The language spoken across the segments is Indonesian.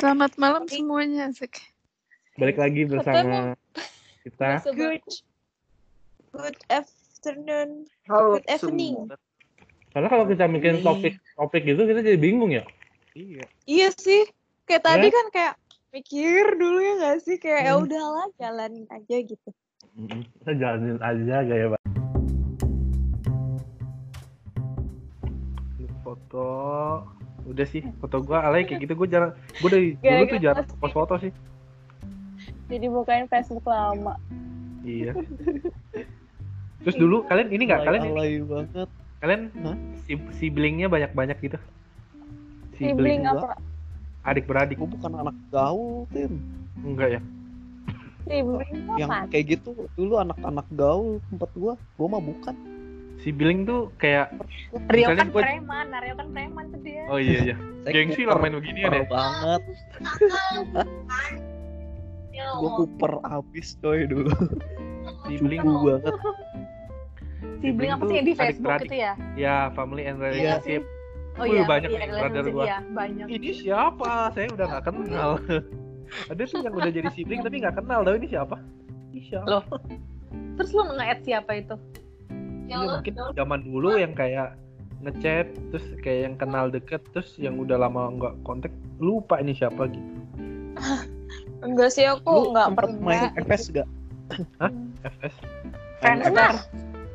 Selamat malam semuanya, Zik. Balik lagi bersama kita. Good. Good afternoon. Halo Good evening. semua. Karena kalau kita bikin topik topik gitu kita jadi bingung ya. Iya. Iya sih. Kayak Ya. tadi kan kayak mikir dulu ya gak sih? Kayak ya Hmm. udahlah jalanin aja gitu. Kita jalanin aja gaya Pak. Foto udah sih foto gua alay kayak gitu gua jarang gua dari dulu Gara-gara tuh jarang post foto sih Jadi bukain Facebook lama. iya terus dulu kalian ini nggak kalian ini, alay banget. kalian Hah? si- siblingnya banyak banyak gitu Sibling gua. apa? adik beradik Gue bukan anak gaul, Tim. enggak ya Sibling Yang kayak gitu dulu anak-anak gaul tempat gua. Gua mah bukan. Sibling tuh kayak Rio kan gua- preman, nah Rio kan preman tuh dia. oh iya iya gengsi lah main beginian ya banget. Gua kuper abis coy dulu. sibling Cupu banget. Sibling apa tuh sih yang di adik Facebook itu ya? ya family and Iya relationship Oh iya, banyak iya, nih brother gua. Iya, banyak. ini siapa saya udah nggak kenal ada tuh yang udah jadi sibling tapi nggak kenal tau ini siapa ini siapa Loh. Terus lu nge-add siapa itu? Iya, mungkin zaman dulu yang kayak ngechat terus kayak yang kenal deket terus yang udah lama nggak kontak lupa ini siapa gitu Enggak sih aku sempet pernah. main FS gak? FS Friendster.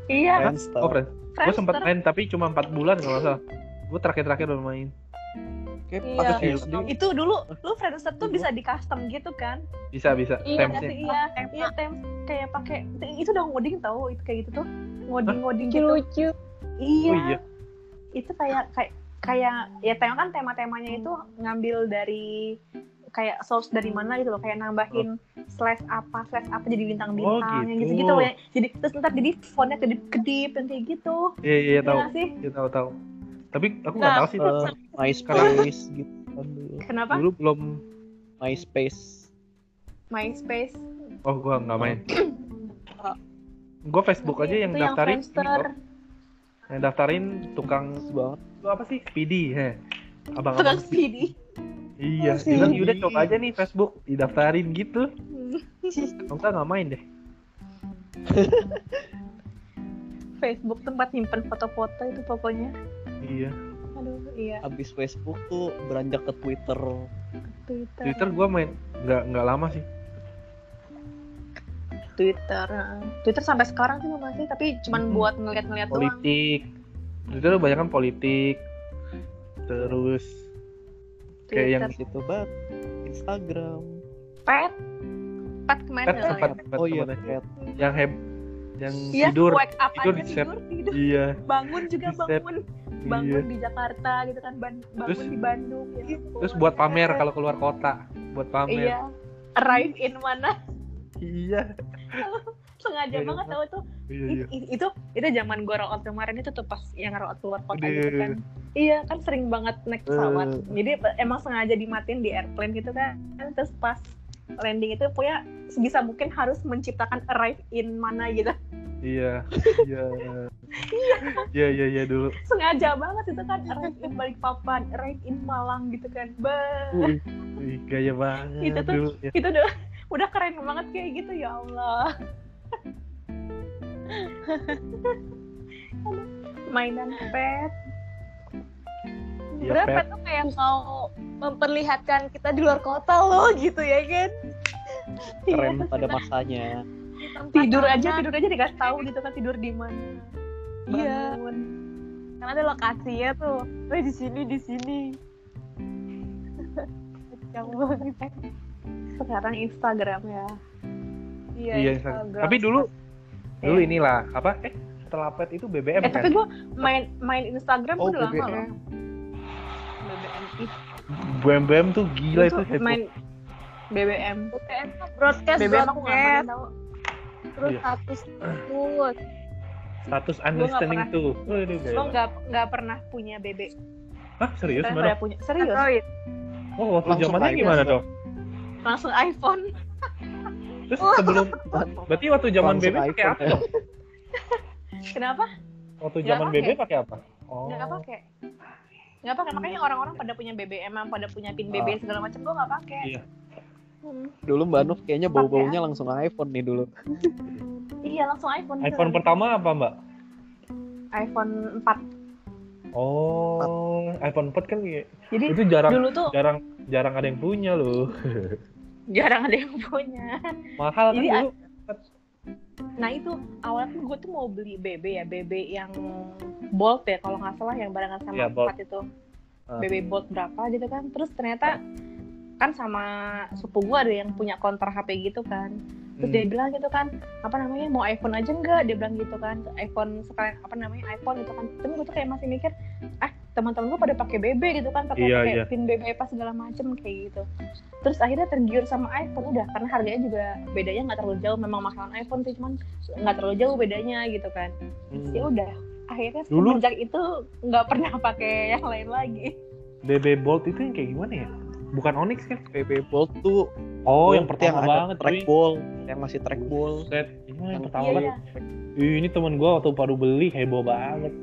Iya, Friendster. oh friends gue sempet Friendster. main tapi cuma 4 bulan kalau nggak salah gue terakhir-terakhir udah main Iya. pakai Iya. Itu dulu lu Friendster tuh bisa di custom gitu kan? bisa bisa Iya, sih, iya, iya tem kayak pakai itu udah ngoding tau itu kayak gitu tuh. Ngoding ngoding gitu. Lucu. iya, oh iya. Itu kayak kayak kayak ya tema kan tema-temanya itu ngambil dari kayak source dari mana gitu loh. Kayak nambahin slash apa slash apa jadi bintang-bintang yang gitu. gitu-gitu loh ya. jadi terus ntar jadi fontnya kedip kedip dan kayak gitu. Iya iya Iya tahu. sih? Iya tahu tahu tapi aku nggak tahu sih. Eh, MySpace gitu kan dulu. kenapa? Dulu belum MySpace. MySpace? Oh gua nggak main. Gua Facebook aja yang daftarin. yang daftarin tukang banget. itu apa sih? Speedy he. Abang abang speedy. Iya bilang udah coba aja nih Facebook. Didaftarin gitu. Enggak nggak main deh. Facebook tempat nyimpen foto-foto itu pokoknya iya aduh iya Abis Facebook tuh beranjak ke Twitter. Twitter Twitter gua main nggak nggak lama sih Twitter heeh. Twitter sampai sekarang sih masih tapi cuman Hmm. buat ngeliat-ngeliat doang politik Twitter tuh banyak kan politik terus kayak yang Twitter. Situ banget. Instagram. pet pet ke mana pet ya? sempat sempat Oh iya? Pet. yang heb yang Iya, tidur wake up tidur aja di set. tidur, tidur. iya bangun juga Di set. bangun bangun iya. di Jakarta gitu kan ban- bangun Terus- di Bandung ya terus buat pamer kalau keluar kota buat pamer. Iya arrive in mana? Iya. Sengaja Iya, banget iya. tahu tuh iya, iya. itu itu zaman gue out kemarin itu tuh pas yang out keluar kota Aduh. gitu kan. Iya kan sering banget naik pesawat. Eh. jadi emang sengaja dimatiin di airplane gitu kan. Terus pas landing itu punya sebisa mungkin harus menciptakan arrive in mana gitu. Iya iya iya. Iya. Iya dulu. Sengaja banget itu kan arrive in Balikpapan arrive in Malang gitu kan. Bah. Wih, wih, gaya banget Itu tuh- dulu ya. itu udah udah keren banget kayak gitu ya Allah. Mainan pet Iya, Berapa pet. tuh kayak mau memperlihatkan kita di luar kota loh gitu ya kan? Keren pada masanya. Tidur aja anak. tidur aja dikasih tahu gitu kan tidur di mana Iya. Karena ada lokasinya tuh. Wah di sini di sini. Kacau banget. sekarang Instagram ya Iya, iya Instagram. tapi dulu dulu inilah apa eh setelah pet itu BBM eh kan tapi gua main main Instagram Oh, udah lama BBM. loh BBM ih, BBM BBM tuh gila itu itu main BBM BBM broadcast BBM aku nggak tau. Terus Iya. status terus status unlistening tuh. Lo nggak nggak pernah punya BB Hah serius mana punya? Serius? Android. oh waktu Langsung zamannya gimana dong langsung iPhone. Terus sebelum berarti waktu zaman Langsung BB pakai iPhone apa? ya. dong kenapa? Waktu zaman pakai. BB pakai. apa? Oh. nggak pakai nggak pakai makanya orang-orang pada punya BBM pada punya pin BB segala macam gue nggak pakai Iya. Hmm. Dulu Mbak Nuf kayaknya bau-baunya langsung iPhone nih dulu. iya langsung iPhone iPhone pertama apa mbak? iPhone 4 Oh, iPhone 4 kan kayak- jadi itu jarang dulu tuh jarang jarang ada yang punya loh. jarang ada yang punya Mahal kan Jadi, dulu. Nah itu awalnya tuh gue tuh mau beli BB ya BB yang Bolt ya kalau nggak salah yang barengan sama Bolt. empat itu Ah. BB Bolt berapa gitu kan terus ternyata kan sama sepupu gue ada yang punya konter HP gitu kan terus Hmm. dia bilang gitu kan apa namanya mau iPhone aja enggak dia bilang gitu kan iPhone sekalian apa namanya iPhone gitu kan tapi gue tuh kayak masih mikir ah teman-teman gue pada pakai BB gitu kan pakai Iya, pakai iya. pin BB apa segala macem kayak gitu terus akhirnya tergiur sama iPhone udah karena harganya juga bedanya nggak terlalu jauh memang mahalan iPhone sih cuman nggak terlalu jauh bedanya gitu kan Hmm. ya udah akhirnya Dulu- semenjak itu nggak pernah pakai yang lain lagi BB Bolt itu yang kayak gimana ya? Bukan Onyx kan? BB Bolt tuh Oh, yang yang pertama ada banget, trackball, yang masih trackball. Set. Ini yang Yang- pertama Iya, banget. Ih, ini temen gua waktu baru beli heboh banget.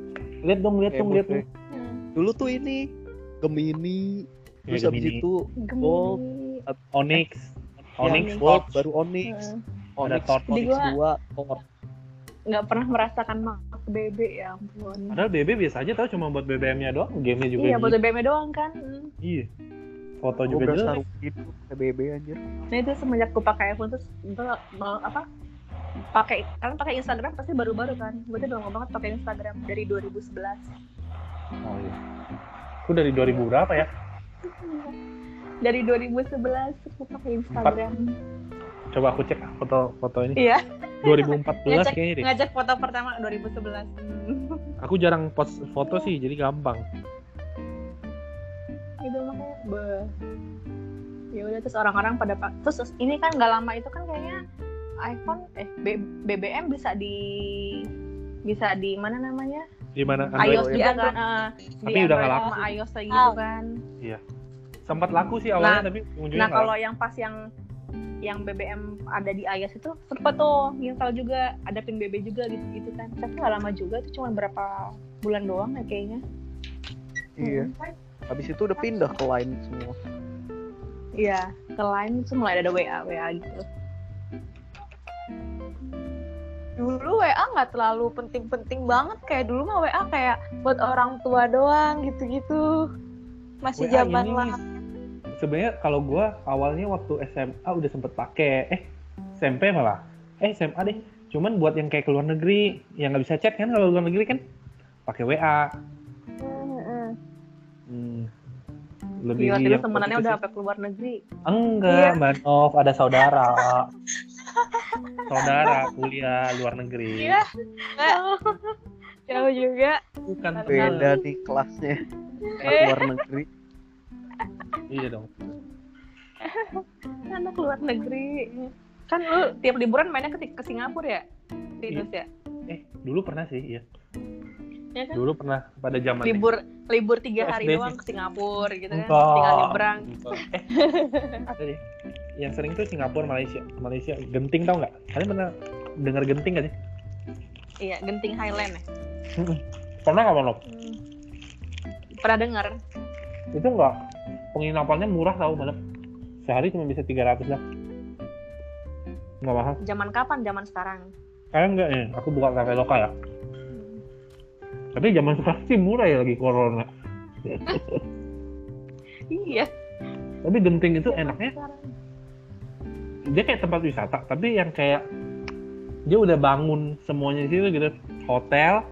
Lihat dong, lihat dong, lihat dong. Dulu tuh ini Gemini, Ya, terus habis Gemini. itu Gemini. Bolt. Onyx, Onyx Bolt, Torch. baru Onyx. Ada Onyx, Torch. Onyx gua- 2, Torch. nggak pernah merasakan mak BB ya ampun Padahal BB biasa aja tau cuma buat BBM-nya doang, gamenya juga iya buat gitu. BB doang kan. Iya. Foto juga jelas. pakai BB anjir. nah itu semenjak gue pakai iPhone terus gue mau apa pakai kalian pakai Instagram pasti baru-baru kan gue tuh udah banget pakai Instagram dari 2011 Oh iya. Aku dari 2000 berapa ya? dari 2011 gue pakai Instagram Coba aku cek foto-foto ini. iya 2014 Ngecek- kayaknya deh. ngajak foto pertama 2011 Hmm. Aku jarang post foto sih, jadi gampang. gitu makanya be ya udah terus orang-orang pada pak terus ini kan nggak lama itu kan kayaknya iPhone eh B- BBM bisa di bisa di mana namanya Di mana iOS juga kan? Eh, Tapi di udah nggak laku. sama iOS kayak gitu Ah. kan. Sempat laku sih awalnya, Nah, tapi ujungnya nah kalau yang pas yang yang BBM ada di iOS itu sempet tuh install juga ada pin BB juga gitu gitu kan. Tapi nggak lama juga itu cuma berapa bulan doang ya kayaknya. Iya. Habis itu udah pindah ke Line semua. iya ke lain itu mulai ada WA WA gitu dulu WA nggak terlalu penting-penting banget. Kayak dulu mah WA kayak buat orang tua doang gitu-gitu. Masih WA zaman lah. sebenarnya kalau gua awalnya waktu SMA udah sempet pakai eh SMP malah. Eh SMA deh. Cuman buat yang kayak ke luar negeri yang nggak bisa chat kan kalau luar negeri kan? Pakai WA hmm. lebih terus temenannya udah sampai keluar negeri. enggak Iya. mbak Nov ada saudara saudara kuliah luar negeri Iya. jauh juga bukan Beda nih kelasnya. Eh. luar negeri. iya dong Anak luar negeri. Kan lu tiap liburan mainnya ke, ke Singapura ya? Linus ya? eh dulu pernah sih iya Ya kan? dulu pernah pada zaman Libur libur tiga hari SD doang ke Singapura gitu kan. Enggak. Tinggal nyebrang. Enggak. Eh, ada deh. Yang sering tuh Singapura, Malaysia. Malaysia, Genting tau nggak? Kalian pernah dengar Genting nggak sih? Iya, Genting Highland ya. Pernah nggak, Manok? Hmm. Pernah dengar? Itu nggak. Penginapannya murah tau, Manok. Sehari cuma bisa 300 lah. Nggak mahal. Zaman kapan? Zaman sekarang. Kalian nggak nih? Aku buka kafe lokal ya. Tapi zaman sekarang sih murah ya lagi corona. Iya. Tapi Genting itu enaknya dia kayak tempat wisata tapi yang kayak dia udah bangun semuanya di situ gitu. Hotel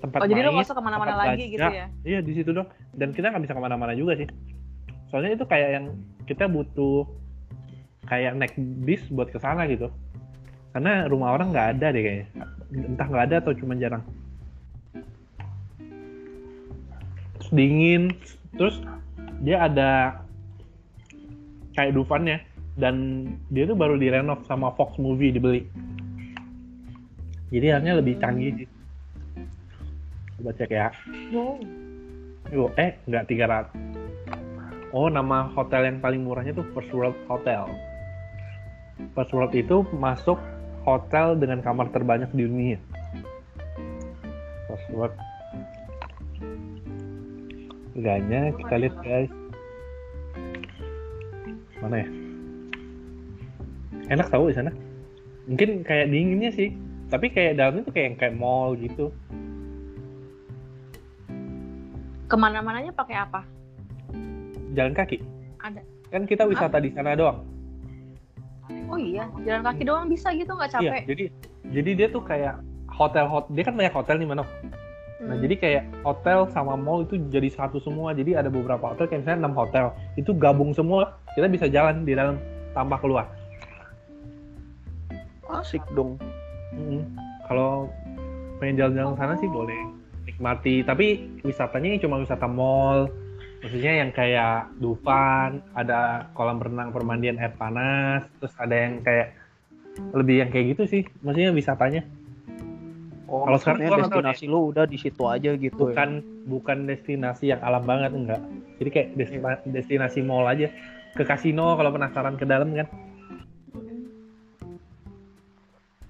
tempat Oh, jadi lu main nggak usah ke mana-mana lagi gitu ya? iya di situ dong. Dan kita nggak bisa ke mana-mana juga sih. Soalnya itu kayak yang kita butuh kayak naik bis buat ke sana gitu. Karena rumah orang nggak ada deh kayaknya. Entah nggak ada atau cuma jarang dingin. Terus dia ada kayak dufannya. Dan dia tuh baru direnov sama Fox Movie dibeli. Jadi harganya lebih canggih sih. Coba cek ya. Wow. Yuk, eh nggak 300 oh nama hotel yang paling murahnya tuh First World Hotel. First World itu masuk hotel dengan kamar terbanyak di dunia. First World Harganya kita lihat guys. Mana ya? Enak tahu di sana. Mungkin kayak dinginnya sih. Tapi kayak dalamnya tuh kayak kayak mall gitu. Ke mana-mananya pakai apa? Jalan kaki. Ada. Kan kita wisata di sana doang. Oh iya, jalan kaki doang bisa gitu nggak Iya, capek? jadi jadi dia tuh kayak hotel hot dia kan banyak hotel nih Mano. Nah, Hmm. jadi kayak hotel sama mall itu jadi satu semua. Jadi ada beberapa hotel kayak misalnya 6 hotel. Itu gabung semua. Kita bisa jalan di dalam tanpa keluar. Asik dong. Mm-mm. Kalau pengen jalan-jalan ke sana sih boleh nikmati. Tapi wisatanya cuma wisata mall. Maksudnya yang kayak Dufan, ada kolam renang permandian air panas, terus ada yang kayak lebih yang kayak gitu sih. Maksudnya wisatanya Oh, Kalau sekarang gua destinasi lu udah di situ aja gitu bukan ya. bukan destinasi yang alam banget enggak. Jadi kayak destina- destinasi mall aja. Ke kasino kalau penasaran ke dalam kan.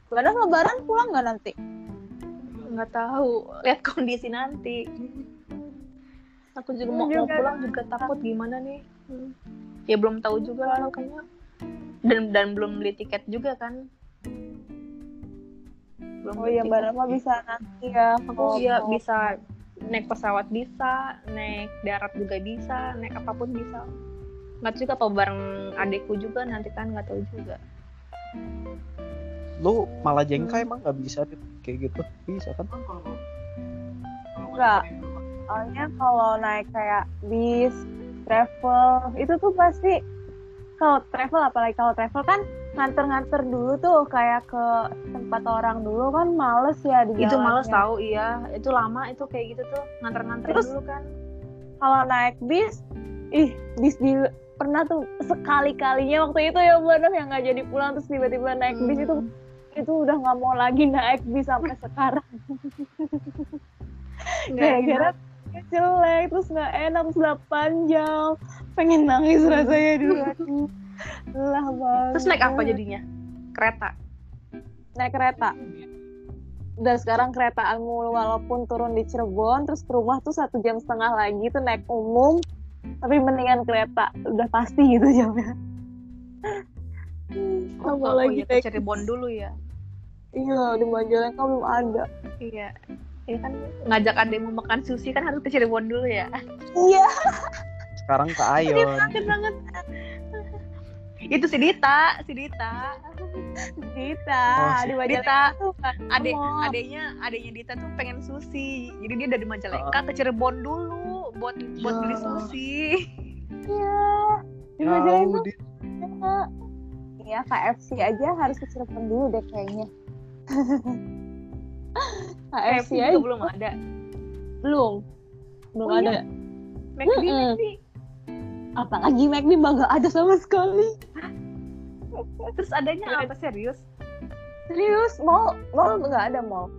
Kadang lebaran pulang nggak nanti? nggak tahu lihat kondisi nanti aku juga mau, mau Juga. pulang juga takut gimana nih Hmm. ya belum tahu juga lah kayaknya dan dan belum beli tiket juga kan belum Oh iya, barang mah bisa nanti ya. aku kalau ya mau. bisa naik pesawat bisa naik darat juga bisa naik apa pun bisa nggak juga apa bareng adekku juga nanti kan nggak tahu juga Lu malah jengkai emang nggak bisa kayak gitu. Bisa kan? Enggak. Soalnya kalau naik kayak bis, travel, itu tuh pasti kalau travel apalagi kalau travel kan nganter-nganter dulu tuh kayak ke tempat orang dulu kan males ya di itu males jalannya. tahu iya. Itu lama itu kayak gitu tuh nganter-nganter dulu kan. Kalau naik bis, ih bis di pernah tuh sekali kalinya waktu itu ya Anof yang nggak jadi pulang terus tiba-tiba naik bis itu Hmm. itu udah nggak mau lagi naik bis sampai sekarang. Gara-gara jelek terus nggak enak terus 8 jam pengen nangis rasanya dulu lelah banget terus naik apa jadinya? Kereta? Naik kereta. Udah sekarang keretaanmu walaupun turun di Cirebon terus ke rumah tuh satu jam setengah lagi tuh naik umum. Tapi mendingan kereta. Udah pasti gitu jamnya. Oh, Sama oh, lagi iya, ke naik Cirebon dulu ya. Iya di Majalengka belum ada. Iya. Ini kan ngajak adekmu makan sushi kan harus ke Cirebon dulu ya. Iya. Sekarang ke Ayon. Sakit banget itu si Dita si Dita Dita Oh, si di Dita. Adek Mall. adeknya adeknya Dita tuh pengen sushi jadi dia dari Majalengka Oh. ke Cirebon dulu buat buat beli Ya. sushi iya di Majalengka. Iya, KFC aja harus ke Cirebon dulu deh kayaknya. KFC KFC aja belum ada belum. Belum Oh, iya? ada. McD Mm-mm. McD Apalagi mah nggak ada sama sekali. terus adanya apa serius Serius, mall mall nggak ada mall.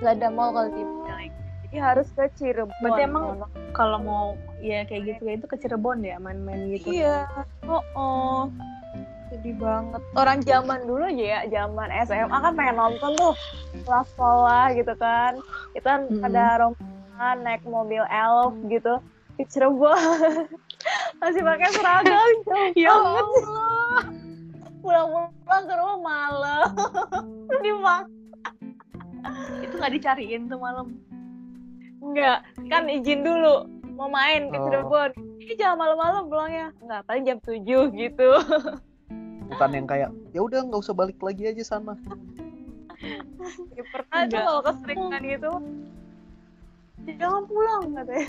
Nggak ada mall kalau di. Jadi harus ke Cirebon. Berarti emang kalau mau ya kayak gitu kayak itu ke Cirebon ya main-main gitu Iya. Oh, oh. Sedih banget. Orang zaman dulu aja ya, zaman SMA kan pengen nonton tuh setelah sekolah gitu kan. Kita kan Mm-mm. ada rombongan naik mobil elf gitu di Cirebon. Masih pakai seragam ya banget. Allah Pulang-pulang ke rumah malam. Banget. itu nggak dicariin tuh malam Enggak, kan izin dulu mau main ke Oh. Cirebon. Ini jangan malam-malam pulangnya. Enggak, paling jam 7 gitu. Bukan yang kayak ya udah nggak usah balik lagi aja sana. Ya, pernah tuh kalau keseringan gitu jangan pulang katanya Ya,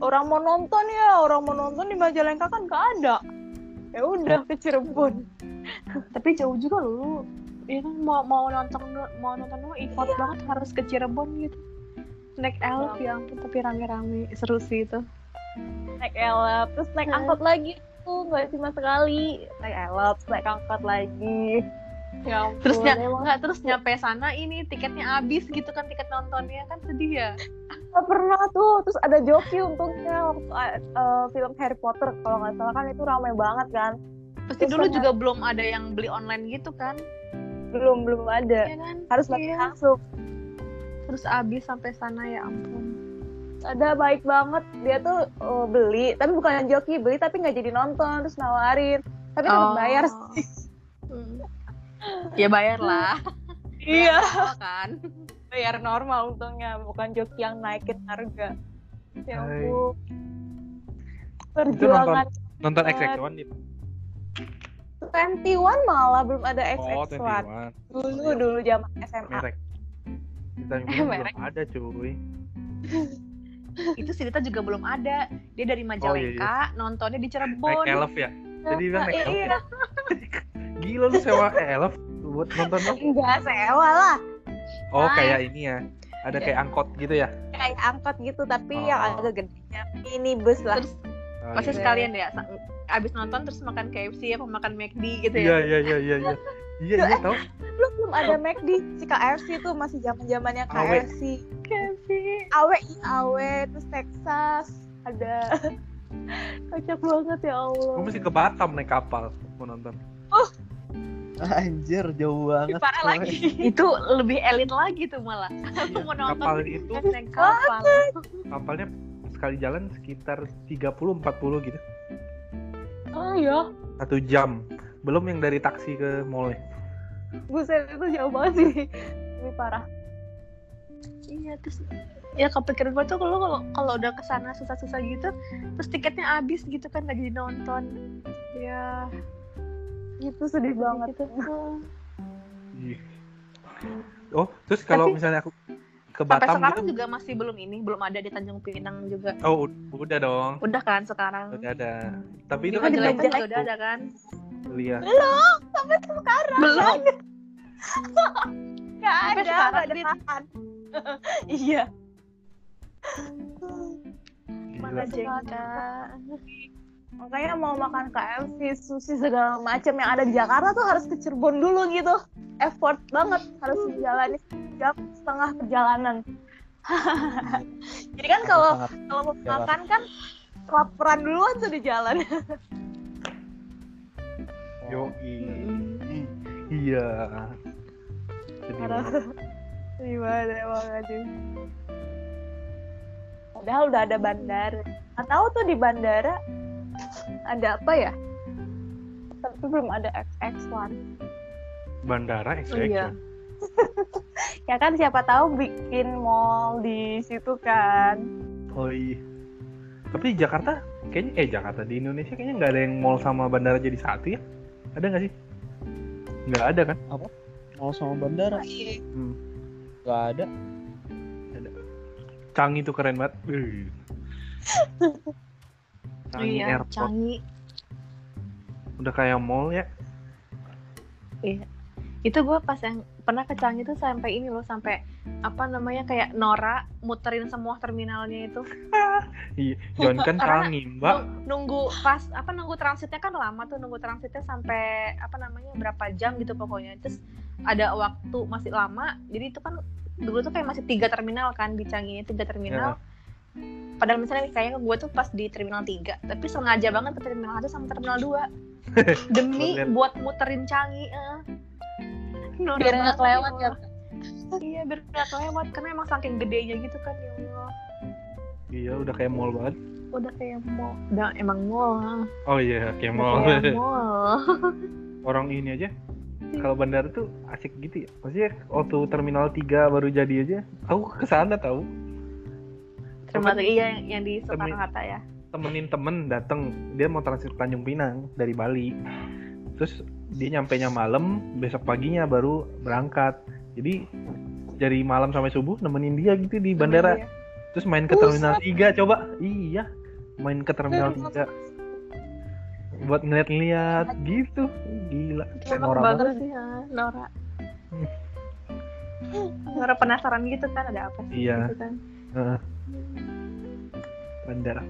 orang mau nonton ya orang mau nonton di Majalengka kan gak ada. Ya udah ke Cirebon. Tapi jauh juga lu ya kan mau mau nonton mau nonton lu effort banget harus ke Cirebon gitu. Naik elf ya ampun tapi rame-rame seru sih itu. Naik elep terus naik Hmm. angkot lagi tuh nggak cuma sekali. Naik terus naik angkot lagi ya ampun, terus nggak terus nyampe sana ini tiketnya habis gitu kan tiket nontonnya. Kan sedih ya. Nggak pernah tuh terus ada joki untungnya waktu uh, film Harry Potter kalau nggak salah kan itu ramai banget kan. Pasti Terus dulu sama- juga belum ada yang beli online gitu kan? Belum belum ada. Ya kan? Harus Iya. langsung. Terus habis sampai sana ya ampun. Ada baik banget. Dia tuh eh, beli tapi bukan joki beli tapi nggak jadi nonton terus nawarin. Tapi tetap bayar sih. Hmm. Ya bayar lah. iya kan. bayar normal untungnya bukan joki yang naikin harga ya perjuangan Nonton Banget. XX1 nih. 21 malah belum ada Oh, XX1 21. dulu dulu zaman SMA Merek. Kita Eh, merek. belum ada cuy. Itu cerita juga belum ada. Dia dari Majalengka, nontonnya di Naik Cirebon. elf ya. Jadi bilang naik elf. iya Gila lu sewa elf buat nonton dong. enggak sewa lah Oh, Hai. kayak ini ya. Ada kayak angkot gitu ya. kayak angkot gitu tapi Oh. yang agak gedenya minibus lah Terus Oh, pasti iya. sekalian ya abis nonton terus makan KFC apa makan McD gitu Iya, ya. iya, iya, iya, iya. Iya, iya, tau. belum belum ada McD si KFC tuh masih zaman zamannya Awe. KFC KFC. awe iya, awe terus Texas ada kocak banget ya Allah Gue mesti ke Batam naik kapal mau nonton. Anjir, jauh banget. parah lagi Itu lebih elit lagi tuh malah. Iya, Aku mau nonton kapal itu naik kapal. kapalnya sekali jalan sekitar 30 40 gitu. oh ya Satu jam. Belum yang dari taksi ke mallnya. buset itu jauh banget sih ini parah Iya terus ya kepikiran gue tuh kalau kalau kalau udah ke sana susah-susah gitu terus tiketnya habis gitu kan nggak jadi nonton ya gitu sedih banget gitu. Ih. Oh, terus kalau Tapi- misalnya aku ke sampai Batam sekarang gitu. juga masih belum ini belum ada di Tanjung Pinang juga Oh, ud- udah dong. udah kan sekarang Udah ada. Tapi di itu kan juga Majalengka juga udah ada kan kuliah. sampai sekarang belum nggak Sampai ada sekarang, nggak ada tahan iya Gila. Majalengka makanya mau makan KFC sushi segala macam yang ada di Jakarta tuh harus ke Cirebon dulu gitu. Effort banget harus menjalani jam setengah perjalanan. Jadi kan kalau kalau mau Jalan. makan kan kelaparan duluan tuh di jalan. Yo, Mm. iya. Gimana emang aduh. Padahal udah ada bandara. Nggak tahu tuh di bandara ada apa ya tapi belum ada XX1 Bandara XX. Iya. ya kan siapa tahu bikin mall di situ kan Oh iya. Tapi di Jakarta kayaknya eh Jakarta di Indonesia kayaknya nggak ada yang mall sama bandara jadi satu ya? Ada nggak sih? Nggak ada kan? mau sama bandara. Hmm. Gak ada. Canggih tuh keren banget. Canggih iya Airport. Canggih Udah kayak mall ya. itu gue pas yang pernah ke Canggih tuh sampai ini loh sampai apa namanya kayak Nora muterin semua terminalnya itu Iya. Jangan kan canggih, Mbak. Nung- nunggu pas apa nunggu transitnya kan lama tuh nunggu transitnya sampai apa namanya berapa jam gitu pokoknya terus ada waktu masih lama jadi itu kan dulu tuh kayak masih tiga terminal kan di Canggih ini tiga terminal padahal misalnya nih, kayaknya gue tuh pas di terminal 3 tapi sengaja banget ke terminal 1 sama terminal 2 demi buat muterin Canggih eh. Norak biar nggak kelewat ya Allah. iya biar nggak kelewat karena emang saking gedenya gitu kan ya Allah Iya, udah kayak mall banget. udah kayak mall udah emang mall Oh iya, kayak mall. kayak mall Orang ini aja kalau bandara tuh asik gitu ya. Maksudnya waktu terminal 3 baru jadi aja, aku ke sana tahu. Terima kasih iya yang, yang di Temen- Soekarno Hatta ya temenin temen dateng dia mau transit ke Tanjung Pinang dari Bali terus dia nyampe nya malam besok paginya baru berangkat jadi dari malam sampai subuh nemenin dia gitu di bandara Iya. terus main ke terminal 3 coba iya main ke terminal 3 buat ngeliat-ngeliat gitu gila bagus banget. sih ya, Nora. Nora penasaran gitu kan ada apa sih Iya. gitu kan. Heeh. Bandara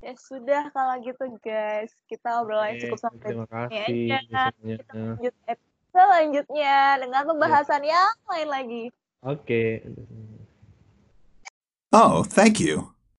ya sudah kalau gitu guys kita obrolan cukup sampai terima kasih aja. semuanya. kita lanjut episode selanjutnya dengan pembahasan yang lain lagi oke Oh, thank you.